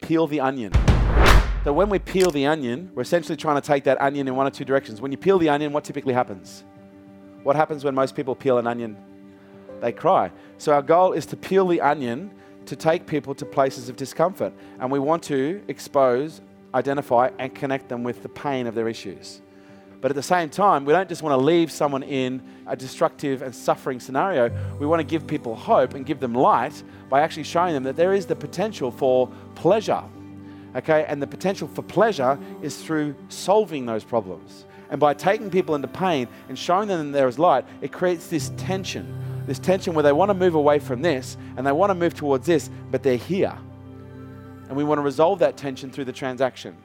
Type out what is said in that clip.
peel the onion. So when we peel the onion, we're essentially trying to take that onion in one or two directions. When you peel the onion, what typically happens? What happens when most people peel an onion? They cry. So our goal is to peel the onion to take people to places of discomfort. And we want to expose, identify, and connect them with the pain of their issues. But at the same time, we don't just want to leave someone in a destructive and suffering scenario. We want to give people hope and give them light by actually showing them that there is the potential for pleasure. Okay, and the potential for pleasure is through solving those problems. And by taking people into pain and showing them there is light, it creates this tension. This tension where they want to move away from this and they want to move towards this, but they're here. And we want to resolve that tension through the transaction.